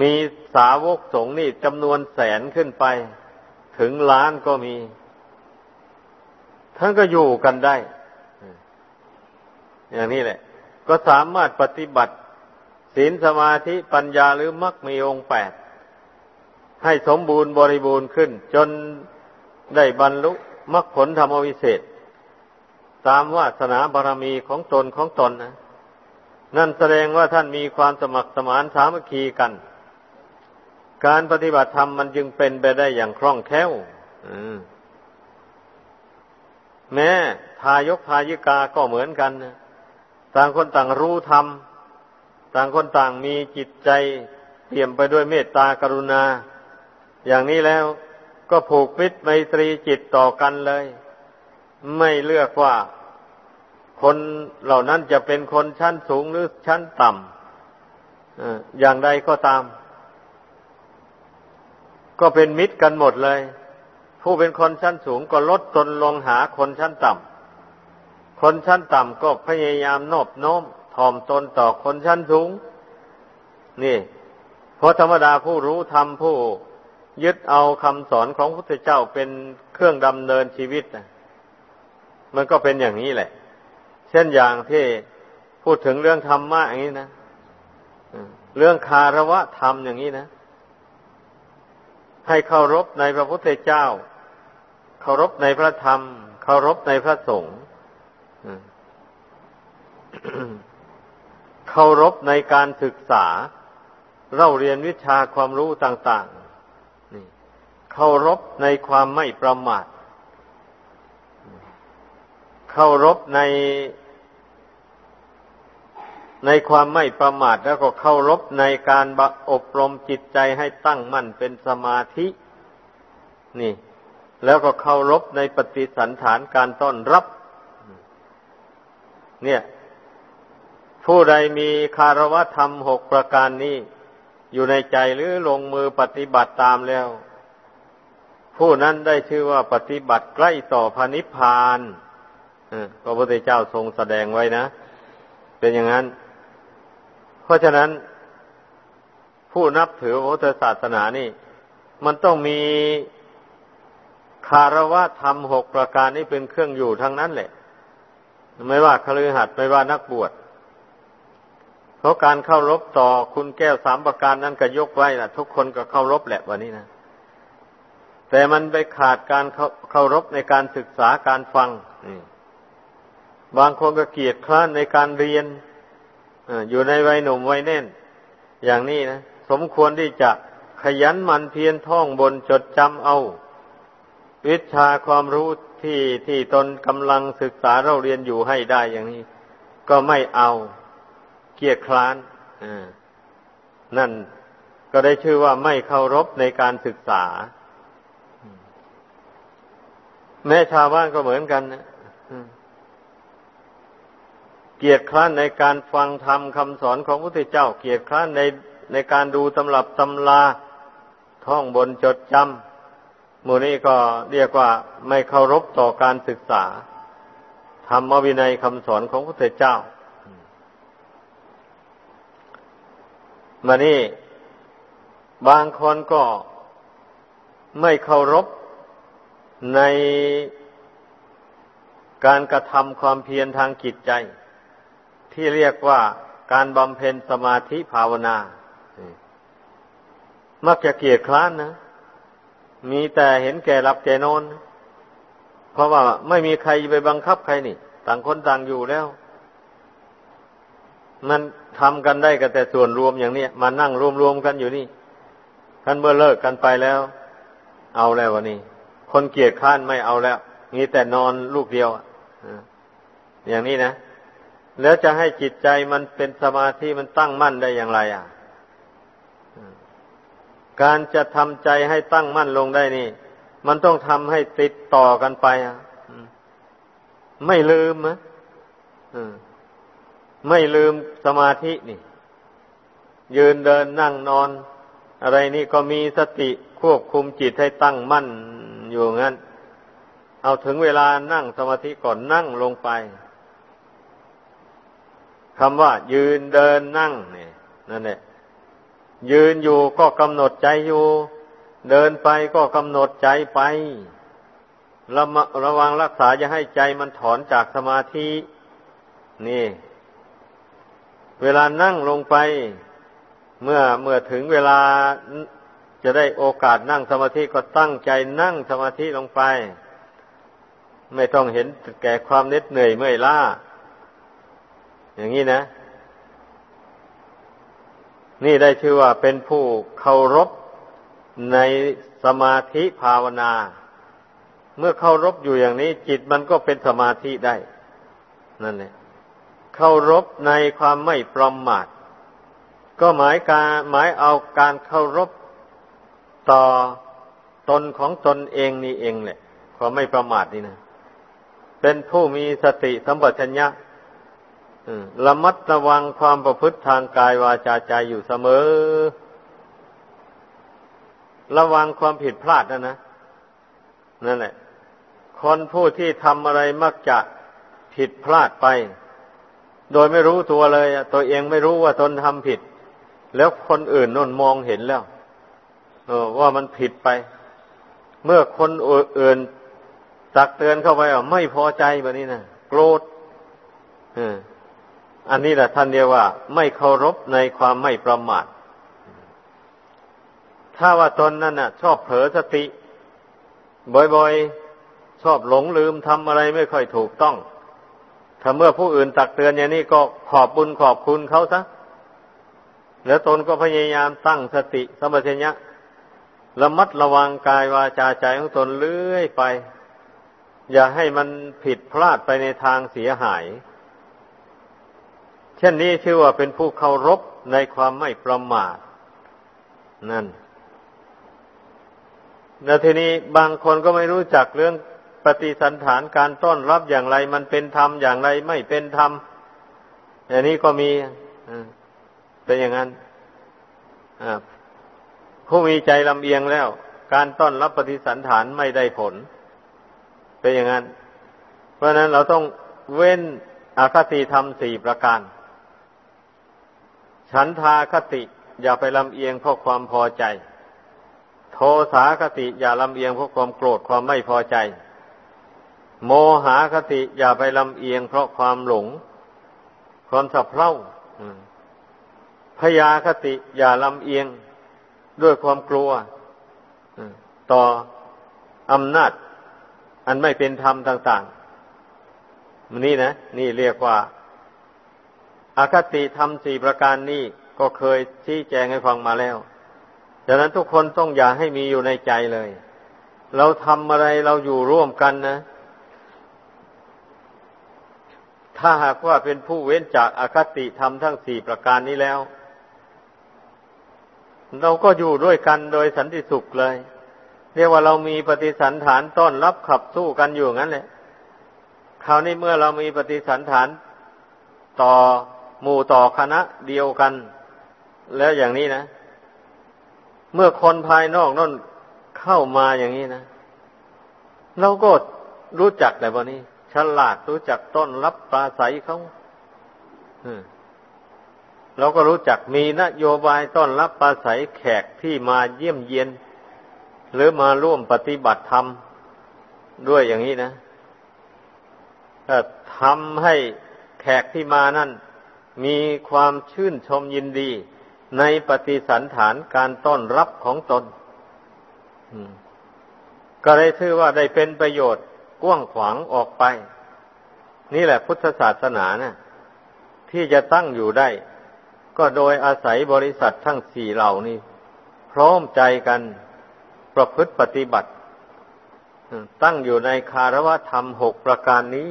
มีสาวกสงฆ์นี่จำนวนแสนขึ้นไป ถึงล้านก็มีท่านก็อยู่กันได้ อย่างนี้แหละ ก็สามารถปฏิบัติ ศีลสมาธิปัญญาหรือมรรคมีองค์แปดให้สมบูรณ์บริบูรณ์ขึ้น จนได้บรรลุมรรคผลธรรมวิเศษ ตามวาสนาบารมีของตนของตนนะนั่นแสดงว่าท่านมีความสมัครสมานสามัคคีกัน การปฏิบัติธรรมมันจึงเป็นไปได้อย่างคล่องแคล่วแม้ทายกทายิกาก็เหมือนกันนะ ต่างคนต่างรู้ธรรม ต่างคนต่างมีจิตใจเปี่ยมไปด้วยเมตตากรุณา อย่างนี้แล้วก็ผูกมิตรไมตรีจิตต่อกันเลย ไม่เลือกว่า คนเหล่านั้นจะเป็นคนชั้นสูงหรือชั้นต่ำอย่างใดก็ตาม ก็เป็นมิตรกันหมดเลย ผู้เป็นคนชั้นสูงก็ลดตนลงหาคนชั้นต่ำ คนชั้นต่ำก็พยายามนอบน้อมถ่อมตนต่อคนชั้นสูง นี่ เพราะธรรมดาผู้รู้ธรรมผู้ยึดเอาคำสอนของพระพุทธเจ้าเป็นเครื่องดำเนินชีวิตนะมันก็เป็นอย่างนี้แหละ เช่นอย่างที่พูดถึงเรื่องธรรมะอย่างนี้นะเรื่องคารวะธรรมอย่างนี้นะ ให้เคารพในพระพุทธเจ้า เคารพในพระธรรม เคารพในพระสงฆ์ เคารพในการศึกษา เราเรียนวิชาความรู้ต่างๆเคารพในความไม่ประมาทเคารพใน ในความไม่ประมาทแล้วก็เคารพในการอบรมจิตใจให้ตั้งมั่นเป็นสมาธิ นี่ แล้วก็เคารพในปฏิสันฐานการต้อนรับ เนี่ย ผู้ใดมีคารวะธรรมหกประการนี้ อยู่ในใจหรือลงมือปฏิบัติตามแล้ว ผู้นั้นได้ชื่อว่าปฏิบัติใกล้ต่อพระนิพพานพระพุทธเจ้าทรงแสดงไว้นะ เป็นอย่างนั้น เพราะฉะนั้นผู้นับถือพระพุทธศาสนานี่ มันต้องมีคารวะธรรมหกประการนี้เป็นเครื่องอยู่ทั้งนั้นแหละ ไม่ว่าคฤหัสถ์ไม่ว่านักบวชเพราะการเข้ารบต่อคุณแก้วสามประการนั้นก็ยกไว้ล่ะทุกคนก็เข้ารบแหละวันนี้นะแต่มันไปขาดการเคารพในการศึกษาการฟังบางคนก็เกียดคร้านในการเรียนอยู่ในวัยหนุ่มวัยแน่น อย่างนี้นะสมควรที่จะขยันมันเพียรท่องบนจดจำเอา วิชาความรู้ ที่ที่ตนกำลังศึกษาเราเรียนอยู่ให้ได้อย่างนี้ ก็ไม่เอาเกียดคร้านนั่นก็ได้ชื่อว่าไม่เคารพในการศึกษา แม้ชาวบ้านก็เหมือนกันนะเกียรติคร้านในการฟังธรรมคำสอนของพระพุทธเจ้า เกียรติคร้านในในการดูตำรับตำลาท่องบนจดจำ มูนี้ก็เรียกว่าไม่เคารพต่อการศึกษา ธรรมวินัยคำสอนของพระพุทธเจ้า มานี่ บางคนก็ไม่เคารพในการกระทำความเพียรทางจิตใจ ที่เรียกว่าการบำเพ็ญสมาธิภาวนา มักจะเกียดคร้านนะ มีแต่เห็นแก่รับแก่นอน เพราะว่าไม่มีใครไปบังคับใครนี่ ต่างคนต่างอยู่แล้ว มันทำกันได้กันแต่ส่วนรวมอย่างนี้มานั่งรวมๆกันอยู่นี่ท่านเมื่อเลิกกันไปแล้ว เอาแล้ววันนี้ คนเกียดข้านไม่เอาแล้วมีแต่นอนลูกเดียวอย่างนี้นะ แล้วจะให้จิตใจมันเป็นสมาธิมันตั้งมั่นได้อย่างไร อะ การจะทำใจให้ตั้งมั่นลงได้นี่ มันต้องทำให้ติดต่อกันไปอะไม่ลืมนะไม่ลืมสมาธินี่ ยืนเดินนั่งนอน อะไรนี่ก็มีสติควบคุมจิตให้ตั้งมั่นอยู่งั้น เอาถึงเวลานั่งสมาธิก่อนนั่งลงไปคำว่า ยืนเดินนั่งเนี่ยนั่นแหละ ยืนอยู่ก็กำหนดใจอยู่ เดินไปก็กำหนดใจไประระวังรักษาจะให้ใจมันถอนจากสมาธิ นี่ เวลานั่งลงไป เมื่อเมื่อถึงเวลาจะได้โอกาสนั่งสมาธิก็ตั้งใจนั่งสมาธิลงไป ไม่ต้องเห็นแก่ความเหน็ดเหนื่อยเมื่อยล้าอย่างนี้นะ นี่ได้ชื่อว่าเป็นผู้เคารพในสมาธิภาวนา เมื่อเคารพอยู่อย่างนี้ จิตมันก็เป็นสมาธิได้ นั่นแหละเคารพในความไม่ประมาทก็หมายการหมายเอาการเคารพต่อตนของตนเองนี่เองแหละความไม่ประมาทนี่นะเป็นผู้มีสติสัมปชัญญะ ระมัดระวังความประพฤติทางกายวาจาใจอยู่เสมอ ระวังความผิดพลาดนะนะนั่นแหละ คนผู้ที่ทำอะไรมักจะผิดพลาดไป โดยไม่รู้ตัวเลยตัวเองไม่รู้ว่าตนทำผิด แล้วคนอื่นนนมองเห็นแล้วว่ามันผิดไป เมื่อคนอื่นตักเตือนเข้าไปอะไม่พอใจแบบนี้นะโกรธ อันนี้แหละท่านเรียกว่า ไม่เคารพในความไม่ประมาท ถ้าว่าตนนั่นน่ะ ชอบเผลอสติ บ่อยๆ ชอบหลงลืมทำอะไรไม่ค่อยถูกต้อง ถ้าเมื่อผู้อื่นตักเตือนอย่างนี้ก็ขอบบุญขอบคุณเขาซะ แล้วตนก็พยายามตั้งสติสมัชัญญะระมัดระวังกายวาจาใจของตนเลื่อยไป อย่าให้มันผิดพลาดไปในทางเสียหาย เช่นนี้ชื่อว่าเป็นผู้เคารพในความไม่ประมาท นั่น แล้วทีนี้บางคนก็ไม่รู้จักเรื่องปฏิสันฐานการต้อนรับอย่างไร มันเป็นธรรมอย่างไรไม่เป็นธรรมอย่างนี้ก็มีเป็นอย่างนั้นผู้มีใจลำเอียงแล้ว การต้อนรับปฏิสันฐานไม่ได้ผล เป็นอย่างนั้น เพราะนั้นเราต้องเว้นอาคติธรรมสี่ประการ ฉันทาคติอย่าไปลำเอียงเพราะความพอใจ โทสาคติอย่าลำเอียงเพราะความโกรธความไม่พอใจ โมหาคติอย่าไปลำเอียงเพราะความหลง ความสับเพร่าพยาคติอย่าลำเอียงด้วยความกลัวต่ออำนาจ อันไม่เป็นธรรมต่าง ๆ นี่นะ นี่เรียกว่า อาคติธรรมสี่ประการนี้ก็เคยชี้แจงให้ฟังมาแล้วดังนั้นทุกคนต้องอย่าให้มีอยู่ในใจเลย เราทำอะไรเราอยู่ร่วมกันนะ ถ้าหากว่าเป็นผู้เว้นจากอาคติธรรมทั้งสี่ประการนี้แล้ว เราก็อยู่ด้วยกันโดยสันติสุขเลย เรียกว่าเรามีปฏิสันฐานต้อนรับขับสู้กันอยู่งั้นแหละ คราวนี้เมื่อเรามีปฏิสันฐานต่อ หมู่ต่อคณะเดียวกัน แล้วอย่างนี้นะ เมื่อคนภายนอกนั่นเข้ามาอย่างนี้นะเราก็รู้จักแต่วันนี้ฉลาดรู้จักต้นรับปลาใสเขาเราก็รู้จักมีนโยบายต้อนรับปลาใสแขกที่มาเยี่ยมเยียน หรือมาร่วมปฏิบัติธรรมด้วยอย่างนี้นะทำให้แขกที่มานั่น มีความชื่นชมยินดี ในปฏิสันฐานการต้อนรับของตน ก็ได้ชื่อว่าได้เป็นประโยชน์กว้างขวางออกไป นี่แหละพุทธศาสนาเนะี่ยที่จะตั้งอยู่ได้ ก็โดยอาศัยบริษัททั้งสี่เหล่านี้ พร้อมใจกันประพฤติปฏิบัติ ตั้งอยู่ในคารวะธรรมหกประการนี้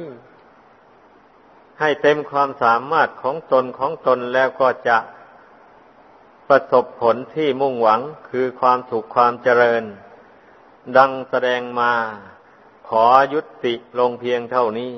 ให้เต็มความสามารถของตนของตนแล้วก็จะประสบผลที่มุ่งหวังคือความสุขความเจริญ ดังแสดงมาขอยุติลงเพียงเท่านี้